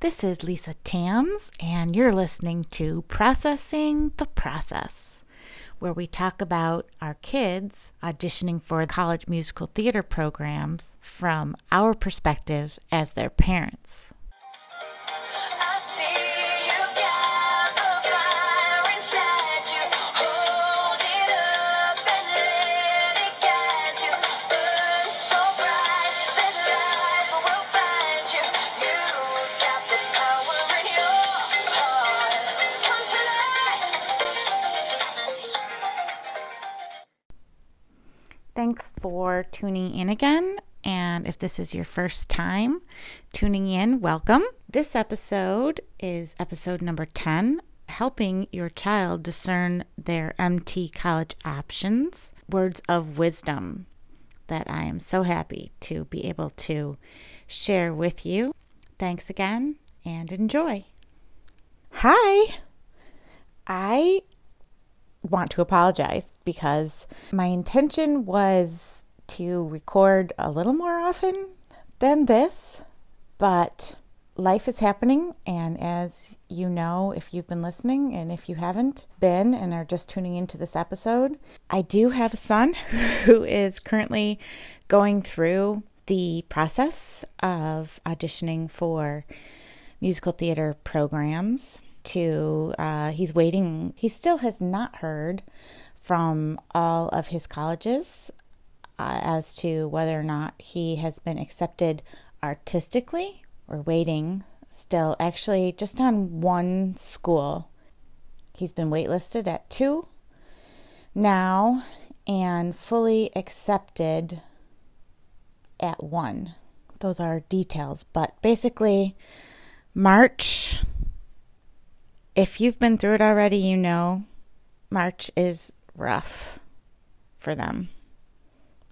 This is Lisa Thams, and you're listening to Processing the Process, where we talk about our kids auditioning for college musical theater programs from our perspective as their parents. Thanks for tuning in again. And if this is your first time tuning in, welcome. This episode is episode number 10 Helping Your Child Discern Their MT College Options Words of Wisdom that I am so happy to be able to share with you. Thanks again and enjoy. Hi. I want to apologize because my intention was to record a little more often than this, but life is happening. And as you know, if you've been listening and if you haven't been and are just tuning into this episode, I do have a son who is currently going through the process of auditioning for musical theater programs to uh, he's waiting he still has not heard from all of his colleges uh, as to whether or not he has been accepted artistically we're waiting still. Actually just on one school he's been waitlisted at two now and fully accepted at one. Those are details but basically march if you've been through it already, you know March is rough for them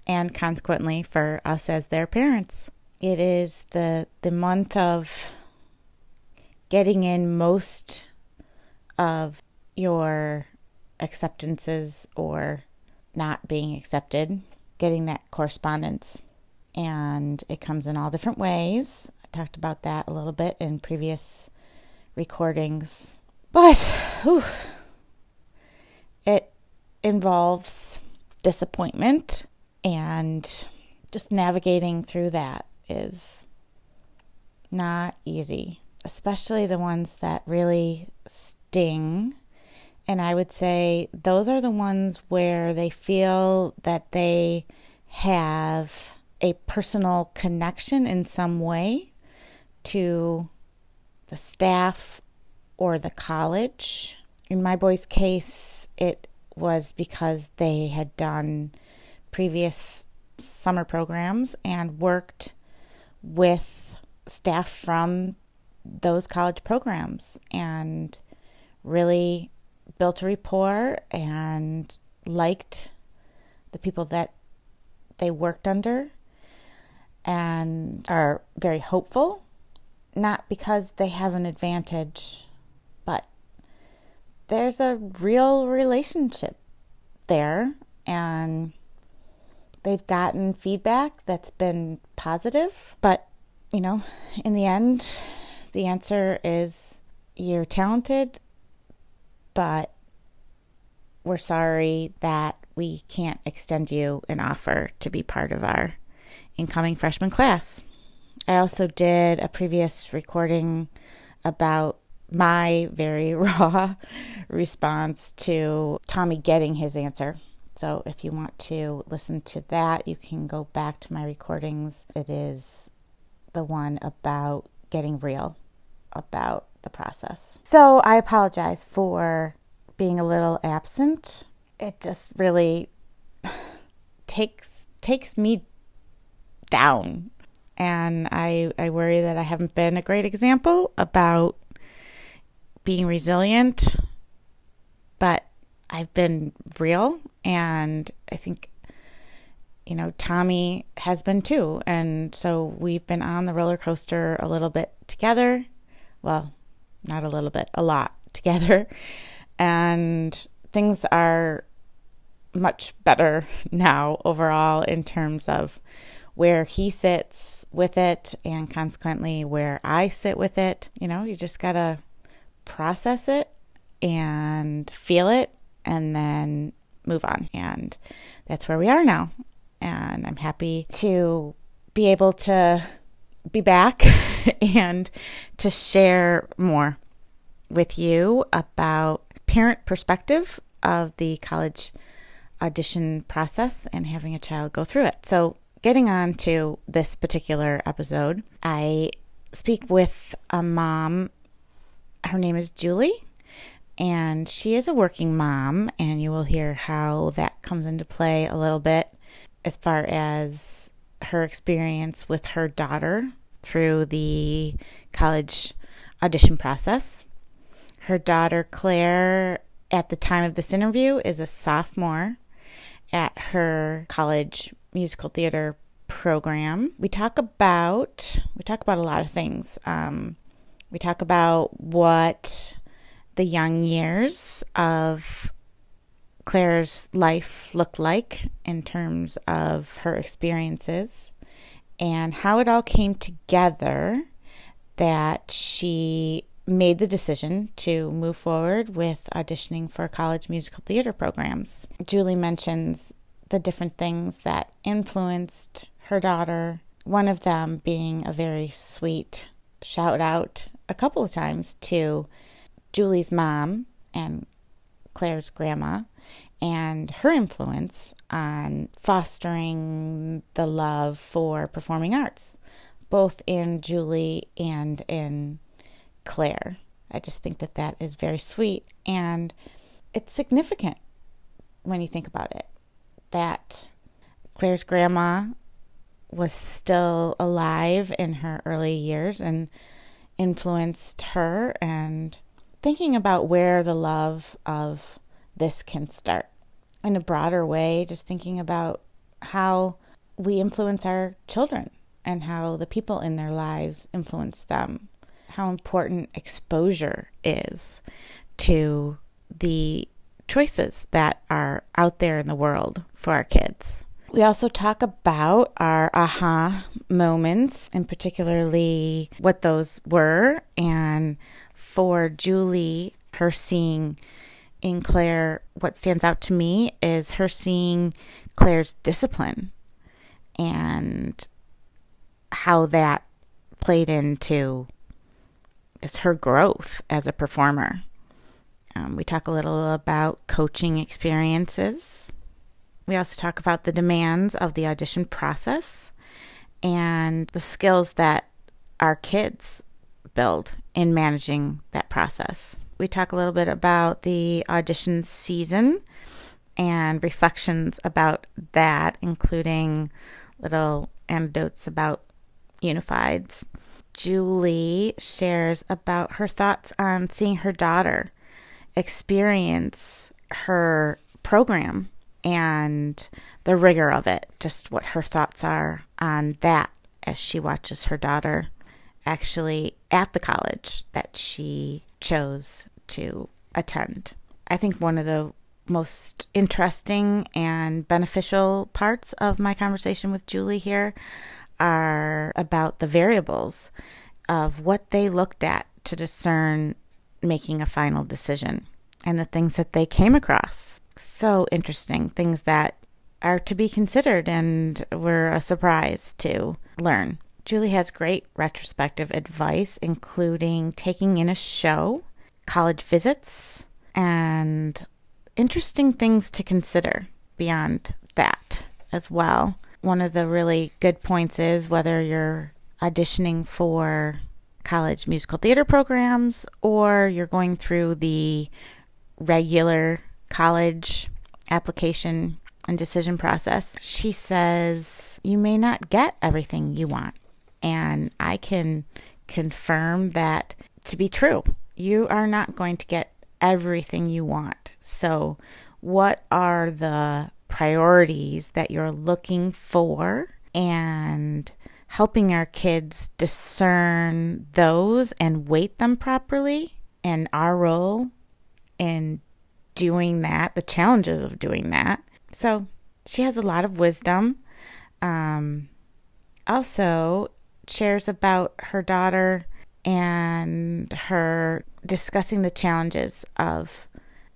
and consequently for us as their parents. It is the the month of getting in most of your acceptances or not being accepted, getting that correspondence. And it comes in all different ways. I talked about that a little bit in previous recordings but whew, it involves disappointment and just navigating through that is not easy, especially the ones that really sting. And I would say those are the ones where they feel that they have a personal connection in some way to the staff or the college. In my boy's case, it was because they had done previous summer programs and worked with staff from those college programs and really built a rapport and liked the people that they worked under and are very hopeful, not because they have an advantage there's a real relationship there and they've gotten feedback that's been positive. But you know in the end the answer is you're talented but we're sorry that we can't extend you an offer to be part of our incoming freshman class. I also did a previous recording about my very raw response to Tommy getting his answer. So if you want to listen to that, you can go back to my recordings. It is the one about getting real about the process. So I apologize for being a little absent. It just really takes takes me down. And I I worry that I haven't been a great example about being resilient, but I've been real and I think you know Tommy has been too. And so we've been on the roller coaster a little bit together. Well, not a little bit, a lot together. And things are much better now overall in terms of where he sits with it and consequently where I sit with it. You know, you just got to process it and feel it and then move on. And that's where we are now. And I'm happy to be able to be back and to share more with you about parent perspective of the college audition process and having a child go through it. So, getting on to this particular episode, I speak with a mom. Her name is Julie, and she is a working mom, and you will hear how that comes into play a little bit as far as her experience with her daughter through the college audition process. Her daughter, Claire, at the time of this interview, is a sophomore at her college musical theater program. We talk about we talk about a lot of things. Um, we talk about what the young years of Claire's life looked like in terms of her experiences and how it all came together that she made the decision to move forward with auditioning for college musical theater programs. Julie mentions the different things that influenced her daughter, one of them being a very sweet shout out a couple of times to Julie's mom and Claire's grandma and her influence on fostering the love for performing arts, both in Julie and in Claire. I just think that that is very sweet and it's significant when you think about it that Claire's grandma was still alive in her early years and influenced her and thinking about where the love of this can start in a broader way just thinking about how we influence our children and how the people in their lives influence them how important exposure is to the choices that are out there in the world for our kids. We also talk about our aha moments and particularly what those were. And for Julie, her seeing in Claire, what stands out to me is her seeing Claire's discipline and how that played into just her growth as a performer. Um, we talk a little about coaching experiences. We also talk about the demands of the audition process and the skills that our kids build in managing that process. We talk a little bit about the audition season and reflections about that, including little anecdotes about unifieds. Julie shares about her thoughts on seeing her daughter experience her program and the rigor of it, just what her thoughts are on that as she watches her daughter actually at the college that she chose to attend. I think one of the most interesting and beneficial parts of my conversation with Julie here are about the variables of what they looked at to discern making a final decision and the things that they came across. So interesting, things that are to be considered and were a surprise to learn. Julie has great retrospective advice, including taking in a show, college visits, and interesting things to consider beyond that as well one of the really good points is whether you're auditioning for college musical theater programs or you're going through the regular college application and decision process. She says you may not get everything you want. And I can confirm that to be true. You are not going to get everything you want. So, what are the priorities that you're looking for and helping our kids discern those and weight them properly and our role in doing that, the challenges of doing that. So she has a lot of wisdom. Um, also shares about her daughter and her discussing the challenges of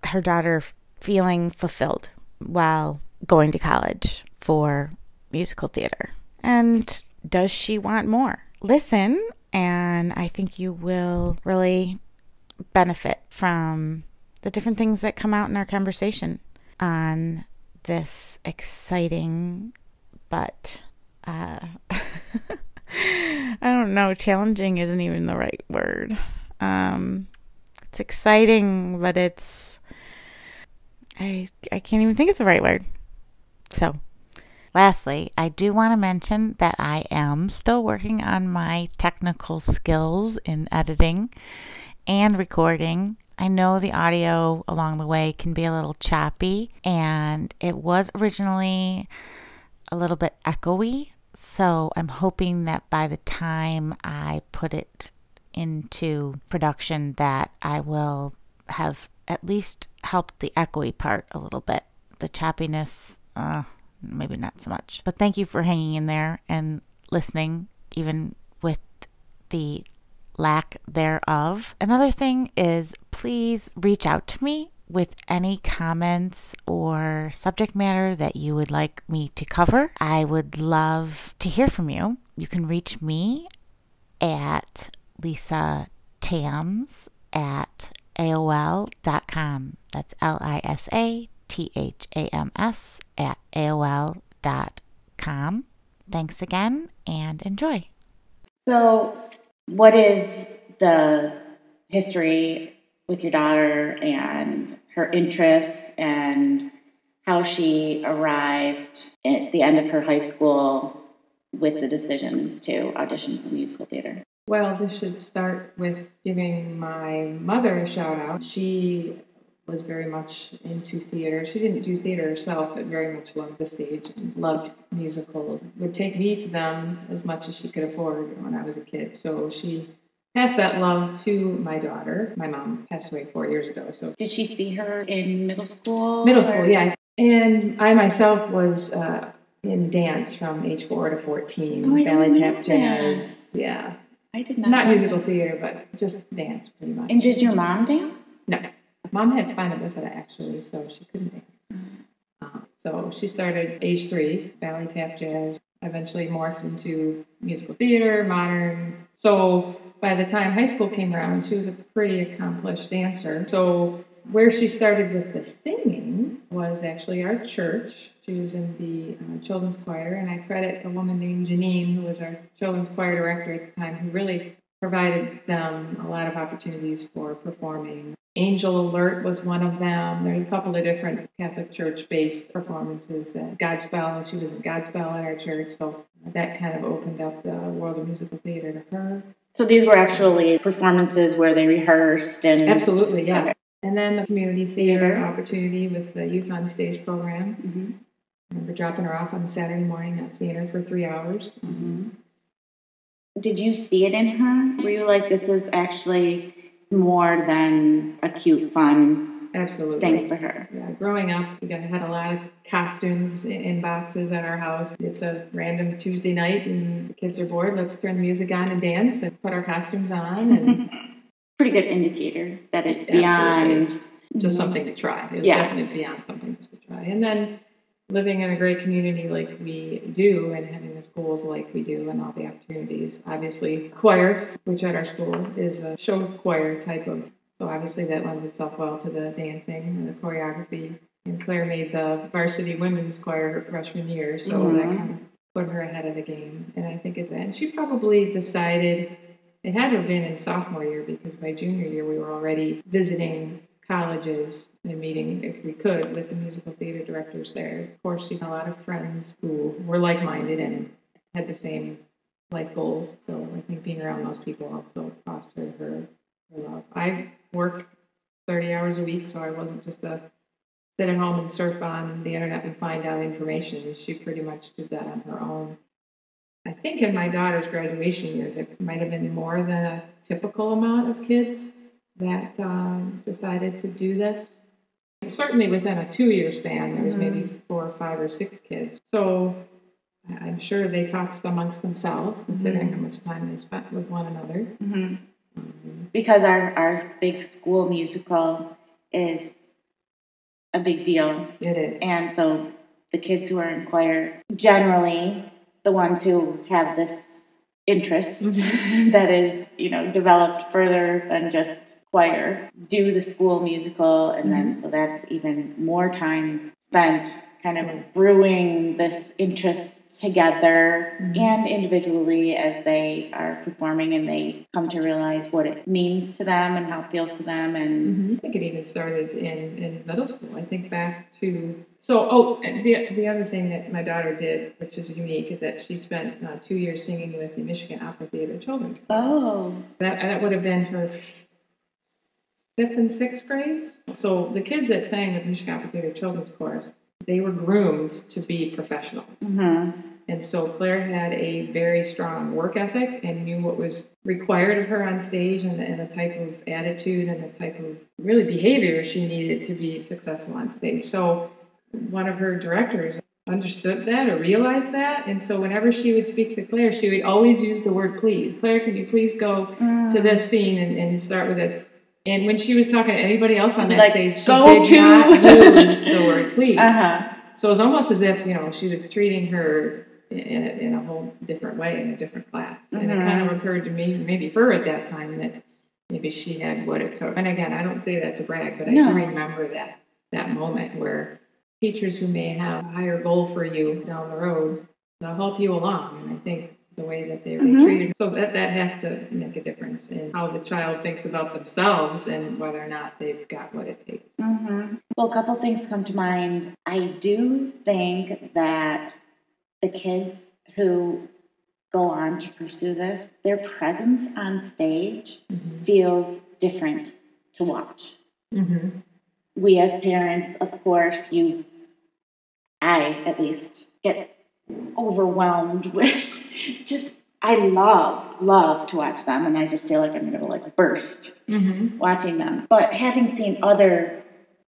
her daughter feeling fulfilled while going to college for musical theater. And does she want more? Listen, and I think you will really benefit from the different things that come out in our conversation on this exciting but uh, I don't know, challenging isn't even the right word. Um, it's exciting, but it's I I can't even think of the right word. So, lastly, I do want to mention that I am still working on my technical skills in editing and recording. I know the audio along the way can be a little choppy, and it was originally a little bit echoey. So I'm hoping that by the time I put it into production that I will have at least helped the echoey part a little bit. The choppiness, uh, maybe not so much. But thank you for hanging in there and listening, even with the lack thereof. Another thing is please reach out to me with any comments or subject matter that you would like me to cover. I would love to hear from you. You can reach me at Lisa Thams at AOL.com. That's L I S A T H A M S at AOL.com. Thanks again and enjoy. So, what is the history with your daughter and her interests and how she arrived at the end of her high school with the decision to audition for musical theater? Well, this should start with giving my mother a shout out. She was very much into theater. She didn't do theater herself, but very much loved the stage and loved musicals. Would take me to them as much as she could afford when I was a kid. So she passed that love to my daughter. My mom passed away four years ago, so Did she see her in middle school? middle or- school, yeah. And I myself was uh, in dance from age four to fourteen, Oh, ballet tap jazz, yeah. I did not. Not musical that. theater, but just dance pretty much. And did your mom dance? No, mom had spina bifida actually, so she couldn't dance. Uh, so she started age three, ballet tap jazz, eventually morphed into musical theater, modern. So by the time high school came around, she was a pretty accomplished dancer. So where she started with the singing was actually our church. She was in the uh, children's choir, and I credit a woman named Janine, who was our children's choir director at the time, who really provided them a lot of opportunities for performing. Angel Alert was one of them. There's a couple of different Catholic Church based performances that Godspell, and she was in Godspell at our church, so that kind of opened up the world of musical theater to her. So these were actually performances where they rehearsed and Absolutely, yeah. Okay. And then the community theater opportunity with the Youth on Stage program. Mhm. I remember dropping her off on Saturday morning, not seeing her for three hours. Mhm. Did you see it in her? Were you like, this is actually more than a cute, fun Absolutely. thing for her? Yeah, growing up, we had a lot of costumes in- boxes at our house. It's a random Tuesday night, and the kids are bored. Let's turn the music on and dance and put our costumes on, and Pretty good indicator that it's Absolutely. beyond. just something to try. It was Yeah. definitely beyond something just to try. And then living in a great community like we do, and having the schools like we do, and all the opportunities. Obviously, choir, which at our school is a show choir type of. So obviously that lends itself well to the dancing and the choreography. And Claire made the varsity women's choir her freshman year, so that Mhm. kind of put her ahead of the game. And I think it's and she probably decided it had to have been in sophomore year because by junior year we were already visiting colleges and meeting, if we could, with the musical theater directors there. Of course, she had a lot of friends who were like-minded and had the same life goals. So I think being around those people also fostered her, her love. I worked 30 hours a week, so I wasn't just a sit at home and surf on the internet and find out information. She pretty much did that on her own. I think in my daughter's graduation year, there might have been more than a typical amount of kids that um, decided to do this. Certainly within a two year span, there was maybe four or five or six kids. So I'm sure they talked amongst themselves, considering how much time they spent with one another. hmm Um, Because our, our big school musical is a big deal. it is. And so the kids who are in choir, generally the ones who have this interest that is, you know, developed further than just choir, do the school musical. And then so that's even more time spent kind of brewing this interest together Mhm. and individually as they are performing and they come to realize what it means to them and how it feels to them and Mhm. I think it even started in, in middle school. I think back to so. Oh, the the other thing that my daughter did, which is unique, is that she spent uh, two years singing with the Michigan Opera Theater Children's. Oh That that would have been her fifth and sixth grades. So the kids that sang with Michigan Theater Children's Chorus, they were groomed to be professionals. hmm And so Claire had a very strong work ethic and knew what was required of her on stage and, and the type of attitude and the type of really behavior she needed to be successful on stage. So one of her directors understood that or realized that. And so whenever she would speak to Claire, she would always use the word please. Claire, can you please go to this scene and, and start with this? And when she was talking to anybody else on that Like, stage, she go did to- not use the word please. uh-huh So it was almost as if, you know, she was treating her in, a, in a whole different way, in a different class. And it kind of occurred to me, maybe her at that time, that maybe she had what it took. And again, I don't say that to brag, but I No. do remember that, that moment where teachers who may have a higher goal for you down the road, they'll help you along. And I think the way that they, Mhm. treated, so that, that has to make a difference in how the child thinks about themselves and whether or not they've got what it takes. hmm Well, a couple things come to mind. I do think that the kids who go on to pursue this, their presence on stage Mm-hmm. feels different to watch. Mm-hmm. We as parents, of course, you, I at least, get overwhelmed with just, I love, love to watch them, and I just feel like I'm to like burst Mm-hmm. watching them. But having seen other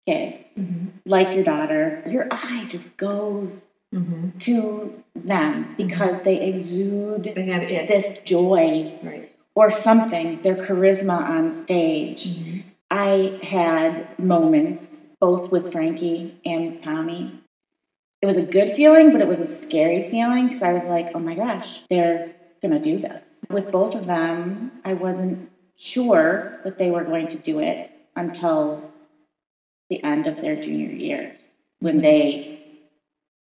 kids Mm-hmm. like your daughter, your eye just goes Mm-hmm. to them because they exude They have it. this joy Right. or something, their charisma on stage. Mm-hmm. I had moments both with Frankie and Tommy. It was a good feeling, but it was a scary feeling because I was like, oh my gosh, they're going to do this. With both of them, I wasn't sure that they were going to do it until the end of their junior years when they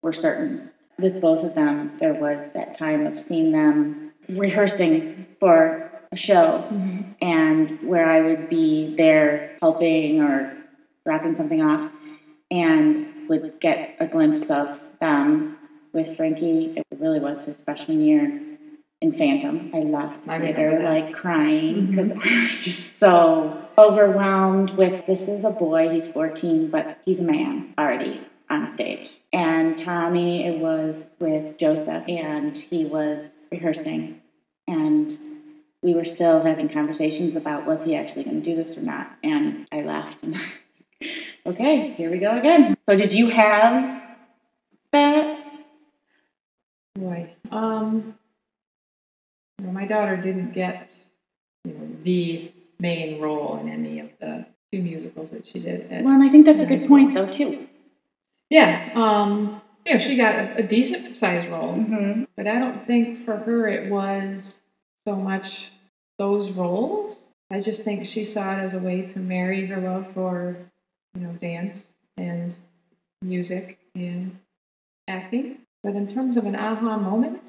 were certain. With both of them, there was that time of seeing them rehearsing for a show Mm-hmm. and where I would be there helping or dropping something off and would get a glimpse of them with Frankie. It really was his freshman year in Phantom. I left I theater like crying mm-hmm. because I was just so overwhelmed with this is a boy, he's 14, but he's a man already on stage. And Tommy, it was with Joseph, and he was rehearsing. And we were still having conversations about was he actually going to do this or not. And I left. And okay, here we go again. So, did you have that? Boy. Um, well, my daughter didn't get, you know, the main role in any of the two musicals that she did. At, Well, and I think that's a good point, though, too. yeah. Um, you know, she got a, a decent sized role, Mm-hmm. but I don't think for her it was so much those roles. I just think she saw it as a way to marry her love for, you know, dance and music and acting. But in terms of an aha moment,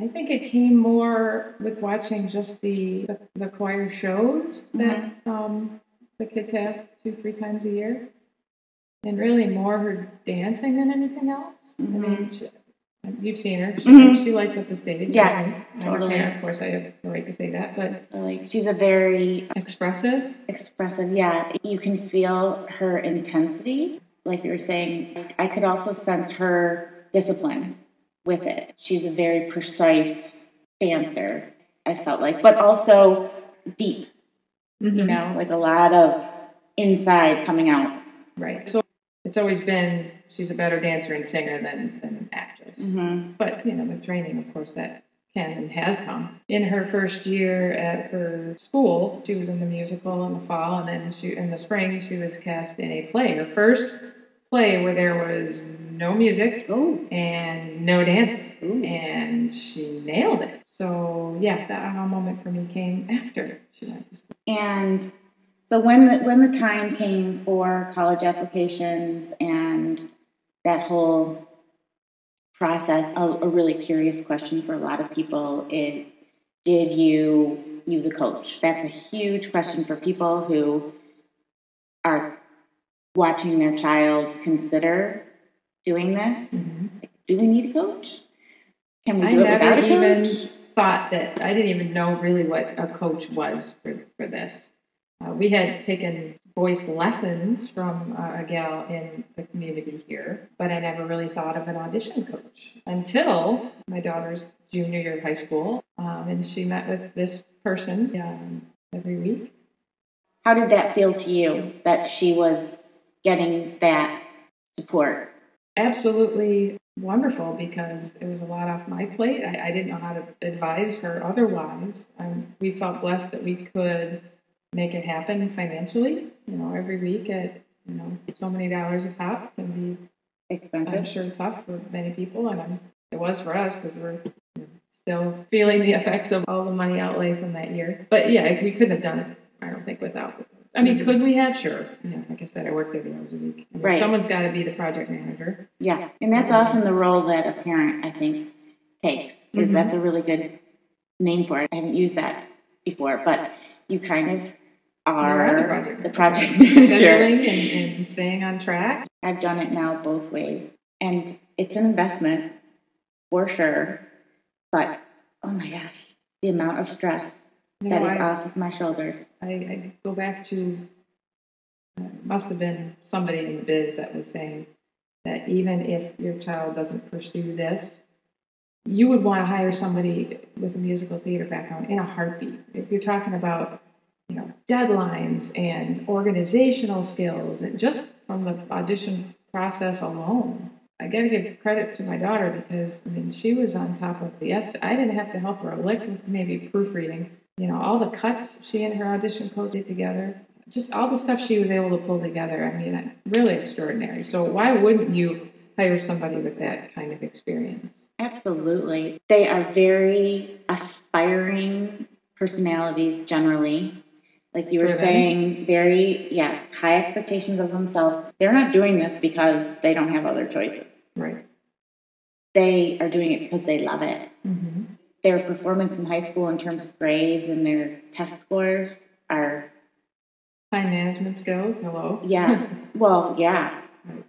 I think it came more with watching just the the, the choir shows that um, the kids have two three times a year, and really more her dancing than anything else. I mean, she, you've seen her; she, Mhm. she lights up the stage. Yes. I'm a totally. Of course, I have the right to say that, but Like, she's a very expressive. expressive. Yeah, you can feel her intensity. Like you were saying, I could also sense her discipline with it. She's a very precise dancer, I felt like, but also deep, you know, like a lot of inside coming out. Right. So it's always been she's a better dancer and singer than, than. Mm-hmm. But, you know, with training, of course, that can and has come. In her first year at her school, she was in the musical in the fall, and then she, in the spring, she was cast in a play. Her first play where there was no music Oh. and no dancing. Ooh. And she nailed it. So, yeah, that aha moment for me came after she went to school. And so when the when the time came for college applications and that whole process, a, a really curious question for a lot of people is did you use a coach? That's a huge question for people who are watching their child consider doing this. Do we need a coach? Can we I do it without never a coach? even thought that I didn't even know really what a coach was for, for this. Uh, we had taken voice lessons from uh, a gal in the community here, but I never really thought of an audition coach until my daughter's junior year of high school, um, and she met with this person um, every week. How did that feel to you that she was getting that support? absolutely wonderful because it was a lot off my plate. I, I didn't know how to advise her otherwise. Um, we felt blessed that we could make it happen financially. You know, every week at you know so many dollars a pop can be expensive. I'm sure tough for many people, and um, it was for us because we're you know, still feeling the effects of all the money outlay from that year. But yeah, we couldn't have done it. I don't think without. I mean, could we have? Sure. Know, like I said, I worked 30 hours a week. I mean, Right. Someone's got to be the project manager. Yeah, and that's often the role that a parent, I think, takes. Because Mhm. that's a really good name for it. I haven't used that before, but you kind of You're the project the project manager. Scheduling and, and staying on track. I've done it now both ways, and it's an investment for sure. But oh my gosh, the amount of stress You that know, is I, off of my shoulders. I, I go back to uh, must have been somebody in the biz that was saying that even if your child doesn't pursue this, you would want to hire somebody with a musical theater background in a heartbeat. If you're talking about you know deadlines and organizational skills and just from the audition process alone. I got to give credit to my daughter because I mean she was on top of the est- I didn't have to help her a lick with maybe proofreading. You know all the cuts she and her audition coach did together, just all the stuff she was able to pull together. I mean, really extraordinary. So why wouldn't you hire somebody with that kind of experience? Absolutely. They are very aspiring personalities generally. Like you were Driven. saying, very, yeah, high expectations of themselves. They're not doing this because they don't have other choices. Right. They are doing it because they love it. Mm-hmm. Their performance in high school in terms of grades and their test scores are, Time management skills. Hello. yeah, well, yeah,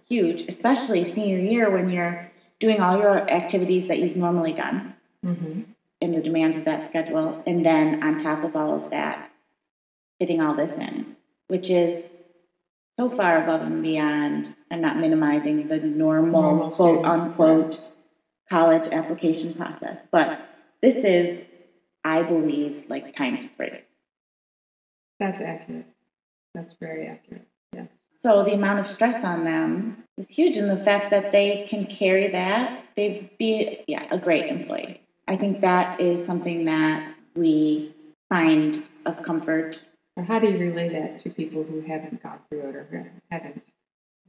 huge, especially senior year when you're doing all your activities that you've normally done. mm-hmm. in the demands of that schedule, and then on top of all of that, fitting all this in, which is so far above and beyond. I'm not minimizing the normal, Normal quote unquote college application process, but this is, I believe, like times three. That's accurate. That's very accurate. So the amount of stress on them is huge, and the fact that they can carry that, they'd be yeah a great employee. I think that is something that we find of comfort. Or how do you relay that to people who haven't gone through it or haven't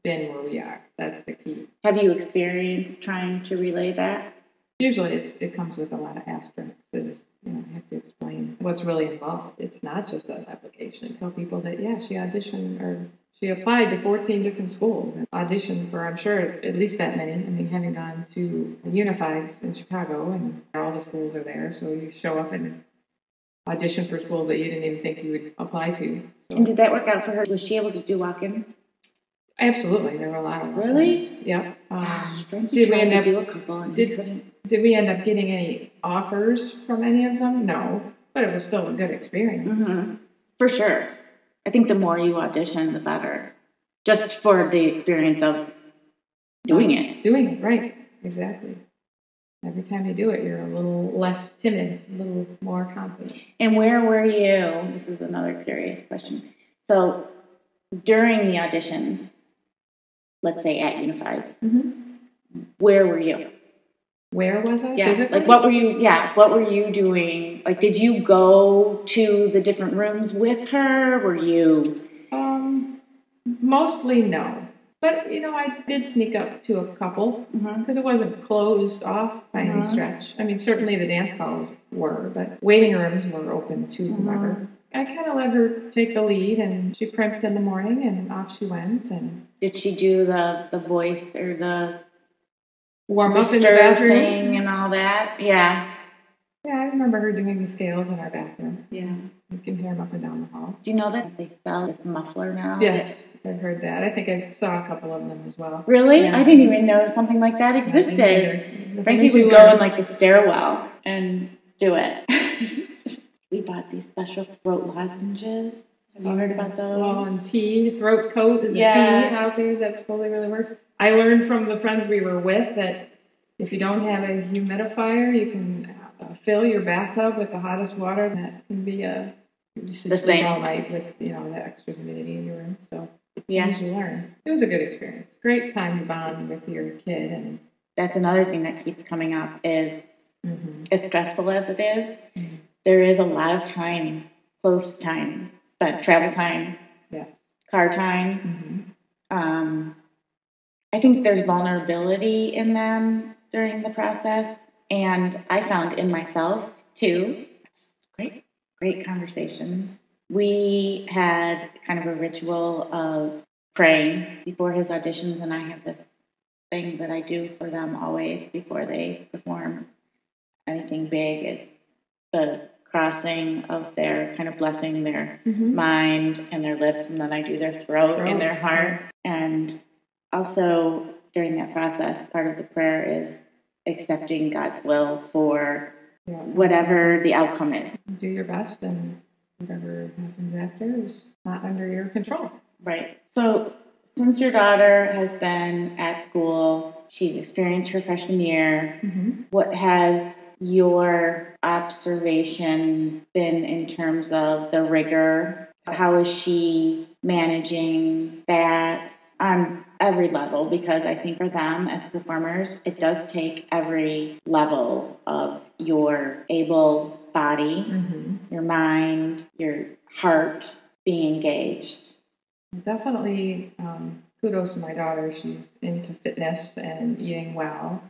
been where we are? That's the key. Have you experienced trying to relay that? Usually it's, it comes with a lot of asterisks. You know, you have to explain what's really involved. It's not just an application. Tell people that, yeah, she auditioned or she applied to 14 different schools and auditioned for, I'm sure, at least that many. I mean, having gone to Unifieds in Chicago and all the schools are there, so you show up and audition for schools that you didn't even think you would apply to. So- And did that work out for her? Was she able to do walk-ins? Absolutely, there were a lot of Really? Yep. Um, Gosh, did we end up do a couple did- did we end up getting any offers from any of them? No, but it was still a good experience. Mhm. For sure. I think the more you audition, the better. Just for the experience of doing it. Doing it right, exactly. Every time you do it, you're a little less timid, a little more confident. And where were you? This is another curious question. So during the auditions, let's say at Unified, Mm-hmm. where were you? Where was I? Yeah. Physically? Like what were you? Yeah. What were you doing? Like, did you go to the different rooms with her? Were you? Um, mostly no. But you know, I did sneak up to a couple because it wasn't closed off by any Mhm. stretch. I mean, certainly the dance halls were, but waiting rooms were open to Mhm. whoever. I kind of let her take the lead, and she primped in the morning, and off she went, and Did she do the the voice or the warm up in the bathroom. and all that? Yeah. Yeah, I remember her doing the scales in our bathroom. Yeah. You can hear them up and down the hall. Do you know that they sell this muffler now? Yes, I've heard that. I think I saw a couple of them as well. Really? Yeah. I didn't even know something like that existed. Frankie would go in like the stairwell and do it. We bought these special throat lozenges. Have you heard about those? Swollen tea, throat coat is Yeah. a tea out there that supposedly really works. I learned from the friends we were with that if you don't have a humidifier, you can uh, fill your bathtub with the hottest water. And that can be a you should The sleep same. all night with you know the extra humidity in your room. So Yeah. you learn. It was a good experience. Great time to bond with your kid and. That's another thing that keeps coming up is mhm. as stressful as it is, Mhm. there is a lot of time, close time, spent travel time, Yeah. car time. Mhm. Um, I think there's vulnerability in them during the process, and I found in myself too. Great, great conversations. We had kind of a ritual of praying before his auditions, and I have this thing that I do for them always before they perform anything big is the crossing of their kind of blessing their Mhm. mind and their lips, and then I do their throat and their heart. And also during that process, part of the prayer is accepting God's will for Yeah. whatever the outcome is. do your best and whatever happens after is not under your control. Right. So, since your daughter has been at school, she's experienced her freshman year, Mm-hmm. what has your observation been in terms of the rigor? How is she managing that on every level? Because I think for them as performers, it does take every level of your able body, Mm-hmm. your mind, your heart being engaged. Definitely um, kudos to my daughter. She's into fitness and eating well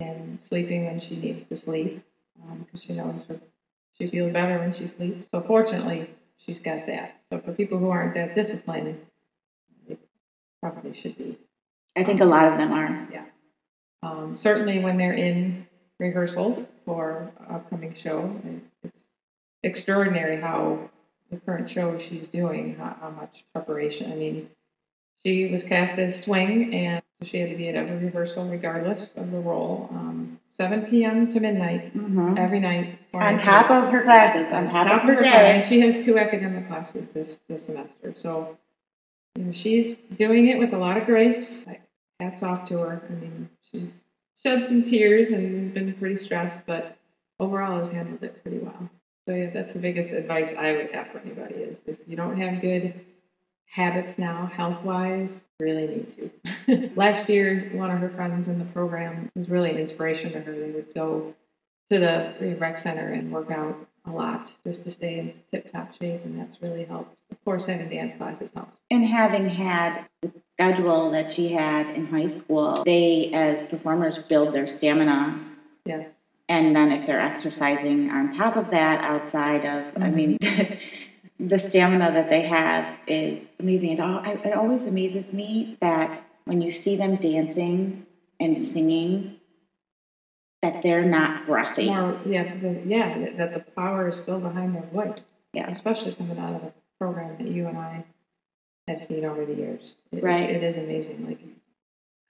and sleeping when she needs to sleep because she knows her, she feels better when she sleeps. So fortunately, she's got that. So for people who aren't that disciplined, they probably should be. I think a lot of them are. Um, certainly when they're in rehearsal for upcoming show, it's extraordinary how the current show she's doing, how, how much preparation. I mean, she was cast as Swing, and she had to be at every rehearsal regardless of the role. Um, 7 p.m. to midnight Mhm. every night. On top of her classes, on top, of her class. day. And she has two academic classes this, this semester. So, you know, she's doing it with a lot of grace. Like, hats off to her. I mean, she's shed some tears and has been pretty stressed, but overall has handled it pretty well. So yeah, that's the biggest advice I would have for anybody is if you don't have good habits now, health wise, really need to. Last year, one of her friends in the program was really an inspiration to her. They would go to the rec center and work out a lot just to stay in tip top shape, and that's really helped. Of course, having dance classes helps. And having had the schedule that she had in high school, they, as performers, build their stamina. Yes. And then if they're exercising on top of that, outside of, I mm-hmm. mean, the stamina that they have is amazing. It, al- I- it always amazes me that when you see them dancing and singing, that they're not breathy. More, yeah, the, yeah, that- the power is still behind their voice. Yeah. Especially coming out of the program that you and I have seen over the years. It- Right. It is amazing. Like,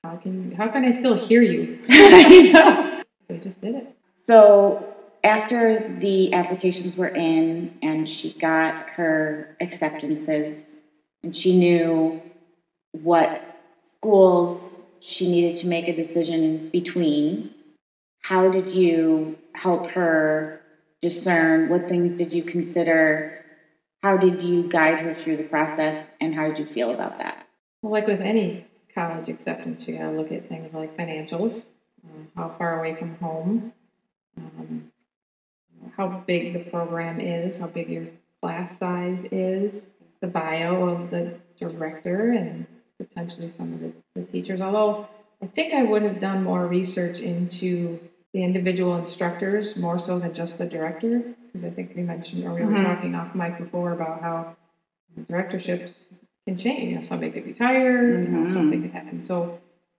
how can how can I still hear you? I know. They just did it. So after the applications were in and she got her acceptances and she knew what schools she needed to make a decision between, how did you help her discern? What things did you consider? How did you guide her through the process and how did you feel about that? Well, like with any college acceptance, you got to look at things like financials. uh, how far away from home, um, how big the program is, how big your class size is, the bio of the director, and potentially some of the, the teachers. Although I think I would have done more research into the individual instructors more so than just the director, because I think we mentioned or we were Mhm. talking off mic before about how directorships can change. You know, somebody could retire, you know, Mhm. something could happen. So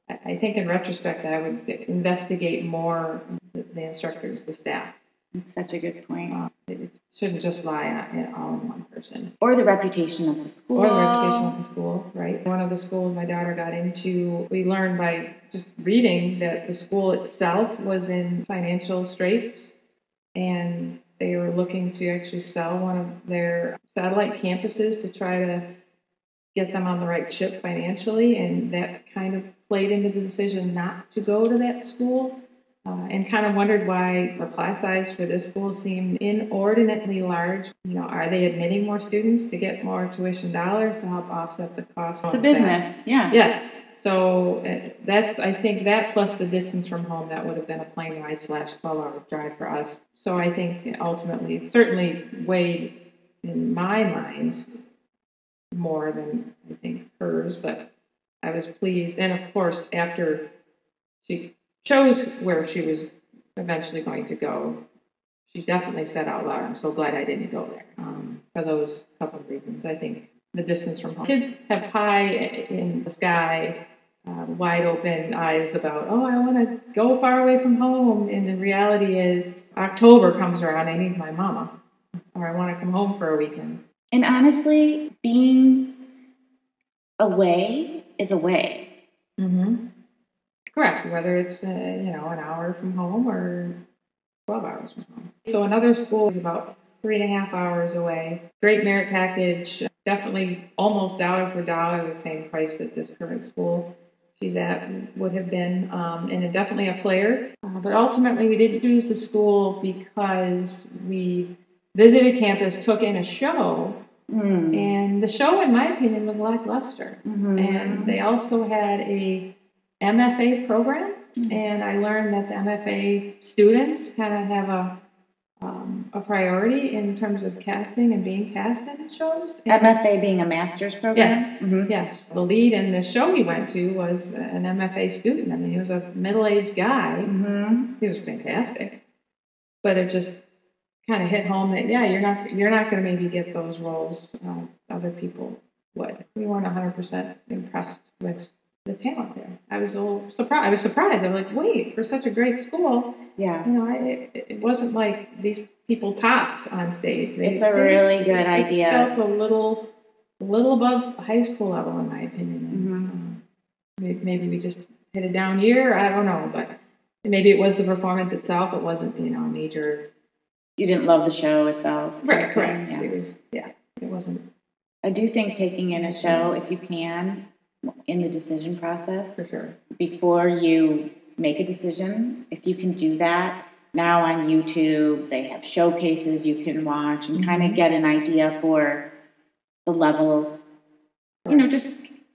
I, I think in retrospect, I would investigate more the instructors, the staff. That's such a good point. Uh, it, it shouldn't just lie on, it all in one person. Or the reputation of the school. Or the reputation of the school, right? One of the schools my daughter got into, we learned by just reading that the school itself was in financial straits and they were looking to actually sell one of their satellite campuses to try to get them on the right ship financially. And that kind of played into the decision not to go to that school. Uh, and kind of wondered why the class size for this school seemed inordinately large. You know, are they admitting more students to get more tuition dollars to help offset the cost? It's a of that? business. Yeah. Yes. So uh, that's, I think that plus the distance from home, that would have been a plane ride slash 12 hour drive for us. So I think ultimately, it certainly weighed in my mind more than I think hers, but I was pleased. And of course, after she chose where she was eventually going to go, she definitely said out loud, I'm so glad I didn't go there um, for those couple of reasons. I think the distance from home. Kids have pie in the sky, uh, wide open eyes about, oh, I want to go far away from home. And the reality is, October comes around, I need my mama, or I want to come home for a weekend. And honestly, being away is away. Mm-hmm. Correct, whether it's, uh, you know, an hour from home or 12 hours from home. So another school is about three and a half hours away. Great merit package, definitely almost dollar for dollar the same price that this current school she's at would have been, um, and definitely a player. Uh, but ultimately, we didn't choose the school because we visited campus, took in a show, Mm. and the show, in my opinion, was lackluster. Mhm. And they also had a MFA program, Mhm. and I learned that the MFA students kind of have a um, a priority in terms of casting and being cast in shows. MFA being a master's program? Yes. Mhm. Yes, the lead in the show we went to was an MFA student. I mean, he was a middle-aged guy. Mhm. He was fantastic, but it just kind of hit home that yeah, you're not you're not going to maybe get those roles. Uh, other people would. We weren't 100 percent impressed with the talent there. I was a little surprised. I was surprised. I was like, wait, for such a great school, Yeah. you know, I, it, it wasn't like these people popped on stage. They- It's a they- really good it idea. It felt a little, a little above high school level, in my opinion. Mhm. um, maybe, maybe we just hit a down year. I don't know, but maybe it was the performance itself. It wasn't, you know, a major. You didn't love the show itself. Right, correct. Yeah. It was, yeah, it wasn't I do think taking in a show, if you can, in the decision process, for sure. before you make a decision, if you can do that, now on YouTube, they have showcases you can watch and kind of get an idea for the level, you know, just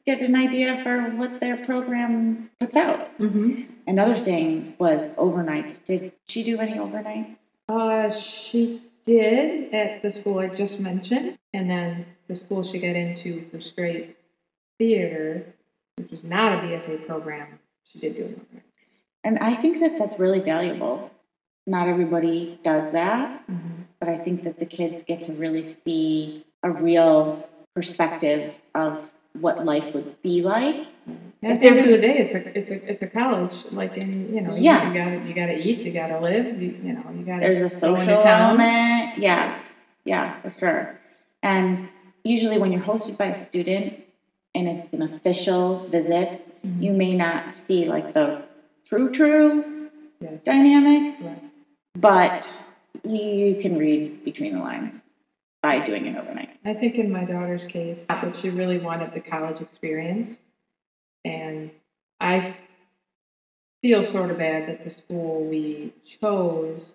get an idea for what their program puts out. Mm-hmm. Another thing was overnights. Did she do any overnights? Uh, she did at the school I just mentioned, and then the school she got into for straight theater, which was not a BFA program, she did do it. And I think that that's really valuable. Not everybody does that, mm-hmm. but I think that the kids get to really see a real perspective of what life would be like. And at the end of the day, it's a it's a it's a college. Like in you know, you- Yeah. you, gotta you gotta eat, you gotta live, you, you know, you gotta There's a social element. Yeah, yeah, for sure. And usually, when you're hosted by a student and it's an official visit, Mhm. you may not see like the true, true dynamic, Right. but you can read between the lines by doing it overnight. I think in my daughter's case, that she really wanted the college experience, and I feel sort of bad that the school we chose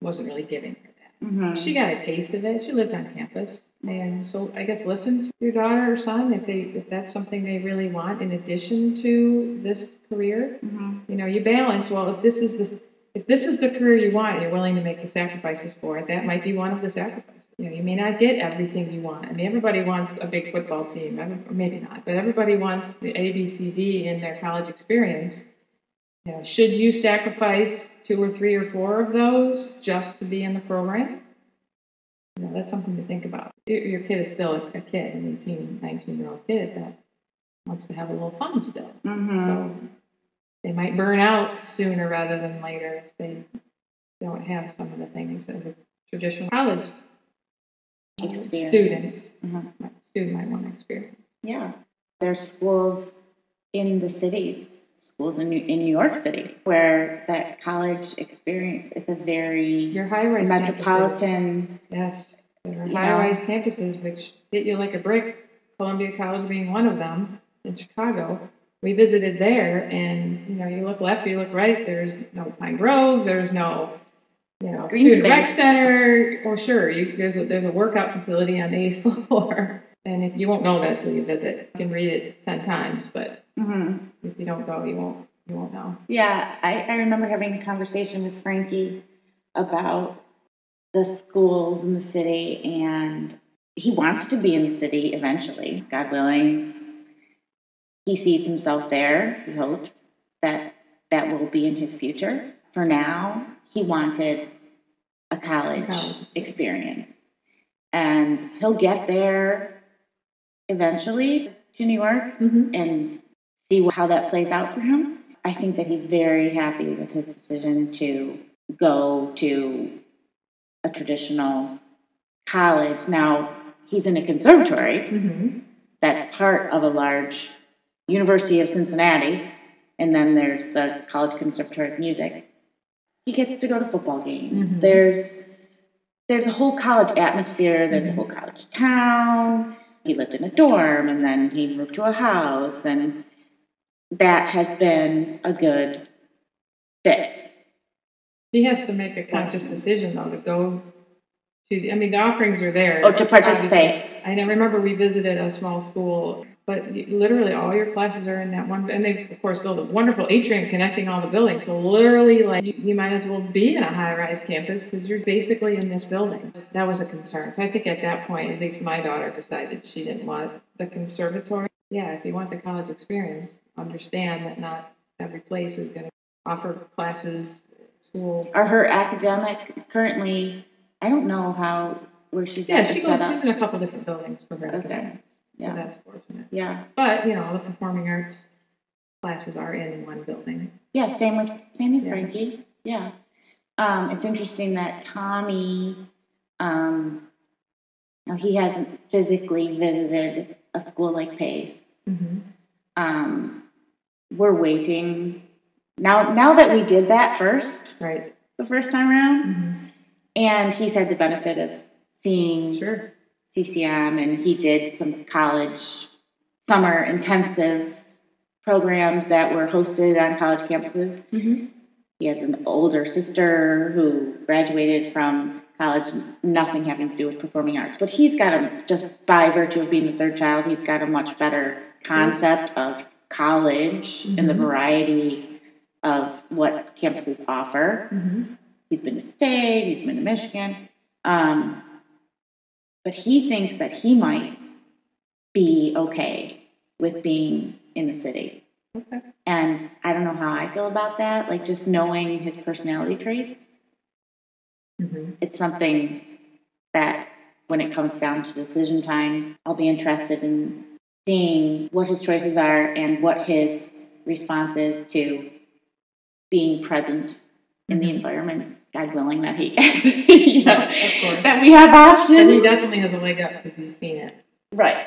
wasn't really giving her that. Mm-hmm. She got a taste of it. She lived on campus. And so I guess listen to your daughter or son if they if that's something they really want in addition to this career. Mm-hmm. You know, you balance. Well, if this is the if this is the career you want, you're willing to make the sacrifices for it. That might be one of the sacrifices. You know, you may not get everything you want. I mean, everybody wants a big football team. Every- Maybe not, but everybody wants the A, B, C, D in their college experience. You know, should you sacrifice two or three or four of those just to be in the program? You know, that's something to think about. Your kid is still a kid, an 18, 19 year old kid that wants to have a little fun still. Mm-hmm. So they might burn out sooner rather than later if they don't have some of the things as a traditional college Experience. students. Mhm. Student might want to experience. Yeah. There's schools in the cities, schools in New, in New York City, where that college experience is a very Your high rise metropolitan. Yes, there are high rise campuses which hit you like a brick. Columbia College being one of them in Chicago. We visited there, and you know, you look left, you look right. There's no Pine Grove. There's no, you know, Green student rec center. Well, sure, you, there's a, there's a workout facility on the eighth floor, and if you won't know that till you visit, you can read it ten times, but hmm if you don't go, you won't you won't know. Yeah, I, I remember having a conversation with Frankie about the schools in the city, and he wants to be in the city eventually, God willing. He sees himself there. He hopes that that will be in his future. For now, he wanted a college, College. experience. And he'll get there eventually to New York Mm-hmm. and see how that plays out for him. I think that he's very happy with his decision to go to a traditional college. Now, he's in a conservatory Mm-hmm. that's part of a large University of Cincinnati, and then there's the College Conservatory of Music. He gets to go to football games. Mhm. There's there's a whole college atmosphere. There's a Mhm. whole college town. He lived in a dorm, and then he moved to a house, and that has been a good fit. He has to make a conscious decision though to go to. I mean, the offerings are there. Oh, to participate. obviously. I remember we visited a small school, but literally all your classes are in that one. And they of course built a wonderful atrium connecting all the buildings. So literally, like you, you might as well be in a high-rise campus because you're basically in this building. That was a concern. So I think at that point, at least my daughter decided she didn't want the conservatory. Yeah, if you want the college experience, understand that not every place is going to offer classes, school. Are her academic currently? I don't know how where she's Yeah, she goes. She's in a couple different buildings for her Okay. academics, so Yeah, that's fortunate. yeah, But you know, the performing arts classes are in one building. yeah. Same with same with Yeah. Frankie. Yeah. Um, it's interesting that Tommy. Um, now he hasn't physically visited a school like Pace. Mm-hmm. Um, we're waiting now. Now that we did that first, Right. the first time around, Mm-hmm. and he's had the benefit of seeing Sure. CCM, and he did some college summer intensive programs that were hosted on college campuses. Mm-hmm. He has an older sister who graduated from college, nothing having to do with performing arts. But he's got a, just by virtue of being the third child, he's got a much better concept of college and the Mhm. variety of what campuses offer. Mm-hmm. He's been to state, he's been to Michigan. Um, but he thinks that he might be okay with being in the city. Okay. And I don't know how I feel about that. Like just knowing his personality traits, Mm-hmm. it's something that when it comes down to decision time, I'll be interested in seeing what his choices are and what his response is to being present in the Mhm. God willing that he gets, you know, that we have options. And he definitely has a leg up because he's seen it. Right.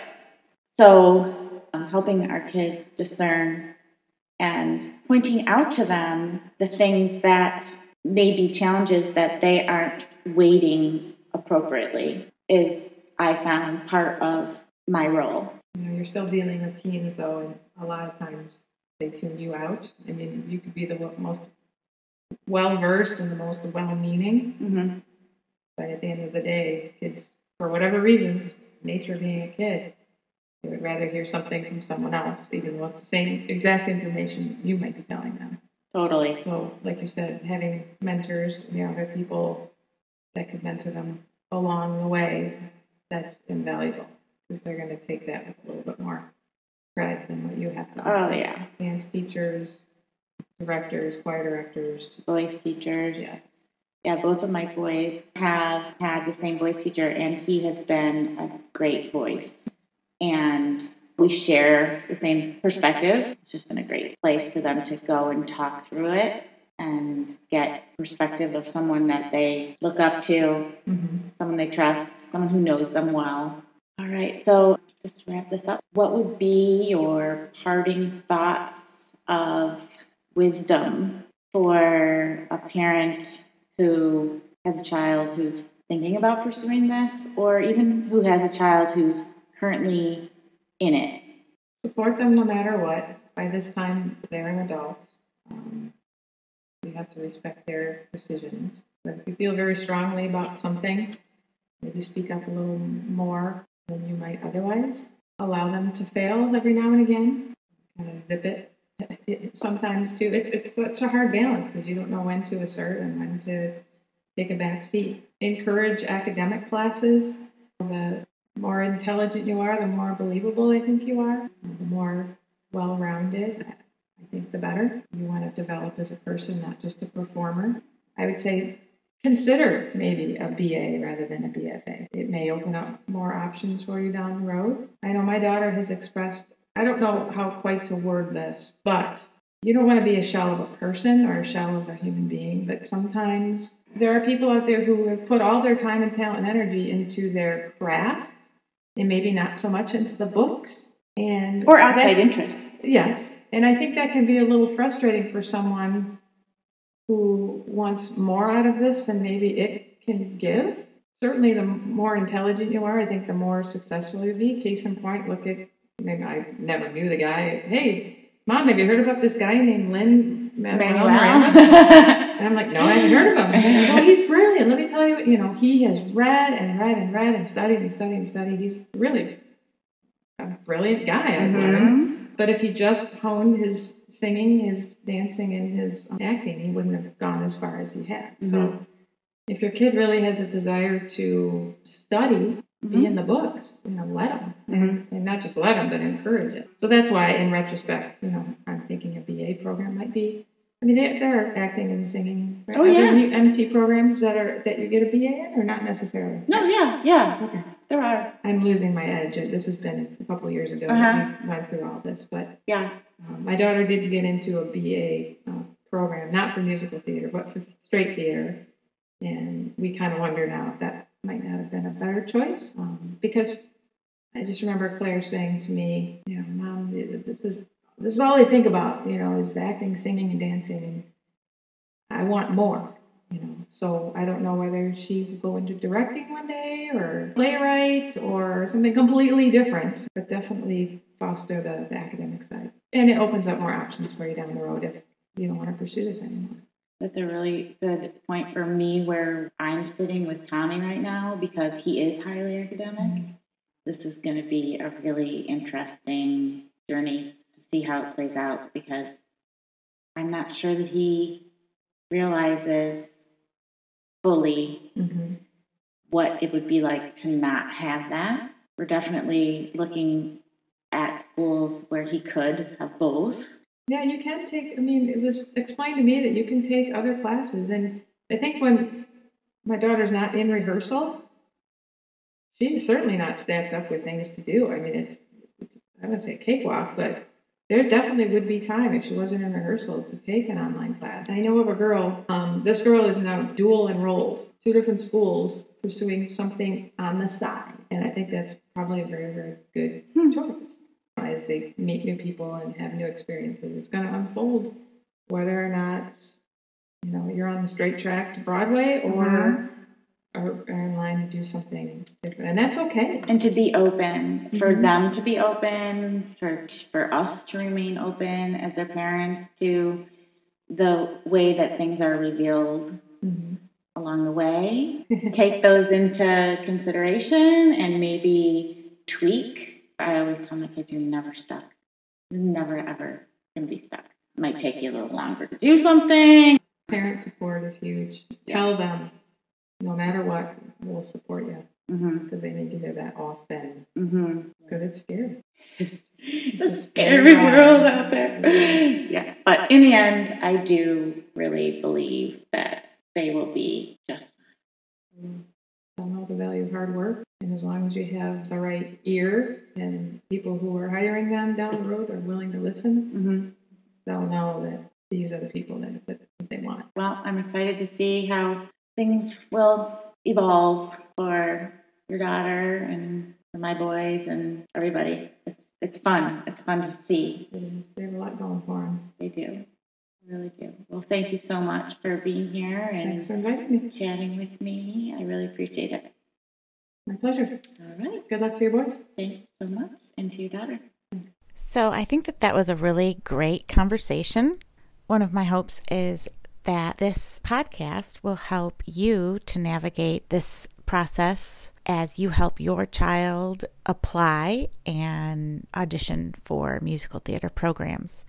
So, um, helping our kids discern and pointing out to them the things that may be challenges that they aren't waiting appropriately is, I found, part of my role. You know, you're still dealing with teens though, and a lot of times they tune you out. I mean, you could be the most well versed and the most well meaning, Mm-hmm. but at the end of the day, kids, for whatever reason, just nature being a kid. They would rather hear something from someone else, even though it's the same exact information you might be telling them. Totally. So, like you said, having mentors, you know, other people that could mentor them along the way, that's invaluable because they're going to take that with a little bit more pride than what you have to. Oh yeah. Dance teachers, directors, choir directors. Voice teachers. Yeah. Yeah, both of my boys have had the same voice teacher, and he has been a great voice. And we share the same perspective. It's just been a great place for them to go and talk through it and get perspective of someone that they look up to, Mm-hmm. someone they trust, someone who knows them well. All right, so just to wrap this up, what would be your parting thoughts of wisdom for a parent who has a child who's thinking about pursuing this, or even who has a child who's currently in it? Support them no matter what. By this time, they're an adult. Um, we have to respect their decisions. But if you feel very strongly about something, maybe speak up a little more than you might otherwise. Allow them to fail every now and again. Kind of zip it. Sometimes too, it's it's such a hard balance because you don't know when to assert and when to take a back seat. Encourage academic classes. The more intelligent you are, the more believable I think you are. The more well-rounded, I think the better. You want to develop as a person, not just a performer. I would say consider maybe a BA rather than a BFA. It may open up more options for you down the road. I know my daughter has expressed, I don't know how quite to word this, but you don't want to be a shell of a person or a shell of a human being, but sometimes there are people out there who have put all their time and talent and energy into their craft and maybe not so much into the books and Or outside that- interests? Yes, and I think that can be a little frustrating for someone who wants more out of this than maybe it can give. Certainly, the more intelligent you are, I think the more successful you'll be. Case in point, look at maybe I never knew the guy. Hey, mom, have you heard about this guy named Lin-Manuel? And I'm like, no, I haven't heard of him. And like, oh, he's brilliant. Let me tell you, you know, he has read and read and read and studied and studied and studied. He's really a brilliant guy, I've learned. But if he just honed his singing, his dancing, and his acting, he wouldn't have gone as far as he had. So Mhm. if your kid really has a desire to study, be in the books, you know, let them. And, and not just let them, but encourage it. So that's why, in retrospect, you know, I'm thinking a BA program might be. I mean, there, there are acting and singing. Oh, Are there yeah. new MT programs that are that you get a BA in, or not necessarily? No, yeah, yeah, Okay. there are. I'm losing my edge. This has been a couple of years ago Uh-huh. that we went through all this, but Yeah. um, my daughter did get into a BA uh, program, not for musical theater, but for straight theater. And we kind of wonder now if that might not have been a better choice. Um, because I just remember Claire saying to me, you know, Mom, this is this is all I think about, you know, is acting, singing, and dancing. And I want more, you know. So I don't know whether she will go into directing one day or playwright or something completely different, but definitely foster the, the academic side. And it opens up more options for you down the road if you don't want to pursue this anymore. That's a really good point for me where I'm sitting with Tommy right now because he is highly academic. This is going to be a really interesting journey to see how it plays out because I'm not sure that he realizes fully Mm-hmm. what it would be like to not have that. We're definitely looking at schools where he could have both. Yeah, you can take, I mean, it was explained to me that you can take other classes. And I think when my daughter's not in rehearsal, she's certainly not stacked up with things to do. I mean, it's, it's I wouldn't say cakewalk, but there definitely would be time if she wasn't in rehearsal to take an online class. I know of a girl, um, this girl is now dual enrolled, two different schools pursuing something on the side. And I think that's probably a very, very good choice as they meet new people and have new experiences. It's going to unfold whether or not you know you're on the straight track to Broadway or Mhm. are, are in line to do something different, and that's okay. and to be open for Mhm. them to be open for for us to remain open as their parents to the way that things are revealed Mhm. along the way take those into consideration and maybe tweak, I always tell my kids, you're never stuck. You're never, ever going to be stuck. It might take you a little longer to do something. Parent support is huge. Tell them, no matter what, we'll support you because mm-hmm. they need to hear that often mm-hmm. because it's scary. It's a scary world out there. Yeah, but in the end, I do really believe that they will be just They'll mm-hmm. know the value of hard work, and as long as you have the right ear and people who are hiring them down the road are willing to listen, hmm they'll know that these are the people that, that they want. Well, I'm excited to see how things will evolve for your daughter and my boys and everybody. It's, it's fun. It's fun to see. They have a lot going for them. They do. They really do. Well, thank you so much for being here Thanks and for inviting me. chatting with me. I really appreciate it. My pleasure. All right. Good luck to your boys. Thank you so much. And to your daughter. So I think that that was a really great conversation. One of my hopes is that this podcast will help you to navigate this process as you help your child apply and audition for musical theater programs.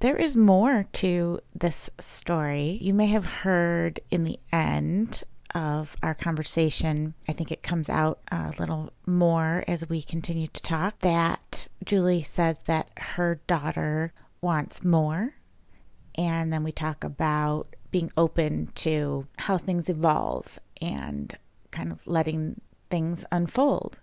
There is more to this story. You may have heard in the end of our conversation, I think it comes out a little more as we continue to talk, that Julie says that her daughter wants more. And then we talk about being open to how things evolve and kind of letting things unfold.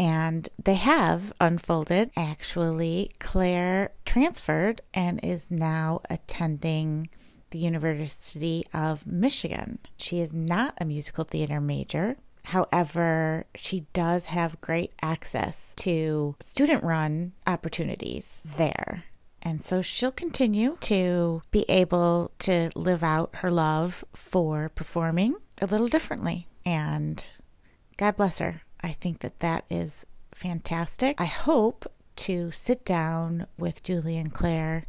And they have unfolded. Actually, Claire transferred and is now attending the University of Michigan. She is not a musical theater major. However, she does have great access to student run opportunities there. And so she'll continue to be able to live out her love for performing a little differently. And God bless her. I think that that is fantastic. I hope to sit down with Julie and Claire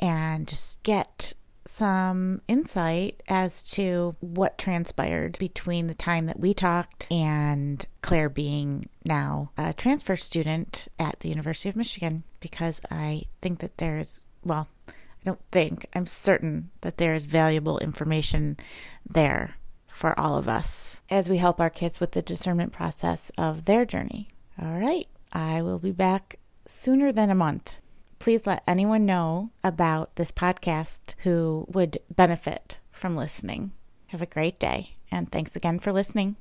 and just get some insight as to what transpired between the time that we talked and Claire being now a transfer student at the University of Michigan because I think that there's, well, I don't think, I'm certain that there is valuable information there for all of us as we help our kids with the discernment process of their journey. All right, I will be back sooner than a month. Please let anyone know about this podcast who would benefit from listening. Have a great day, and thanks again for listening.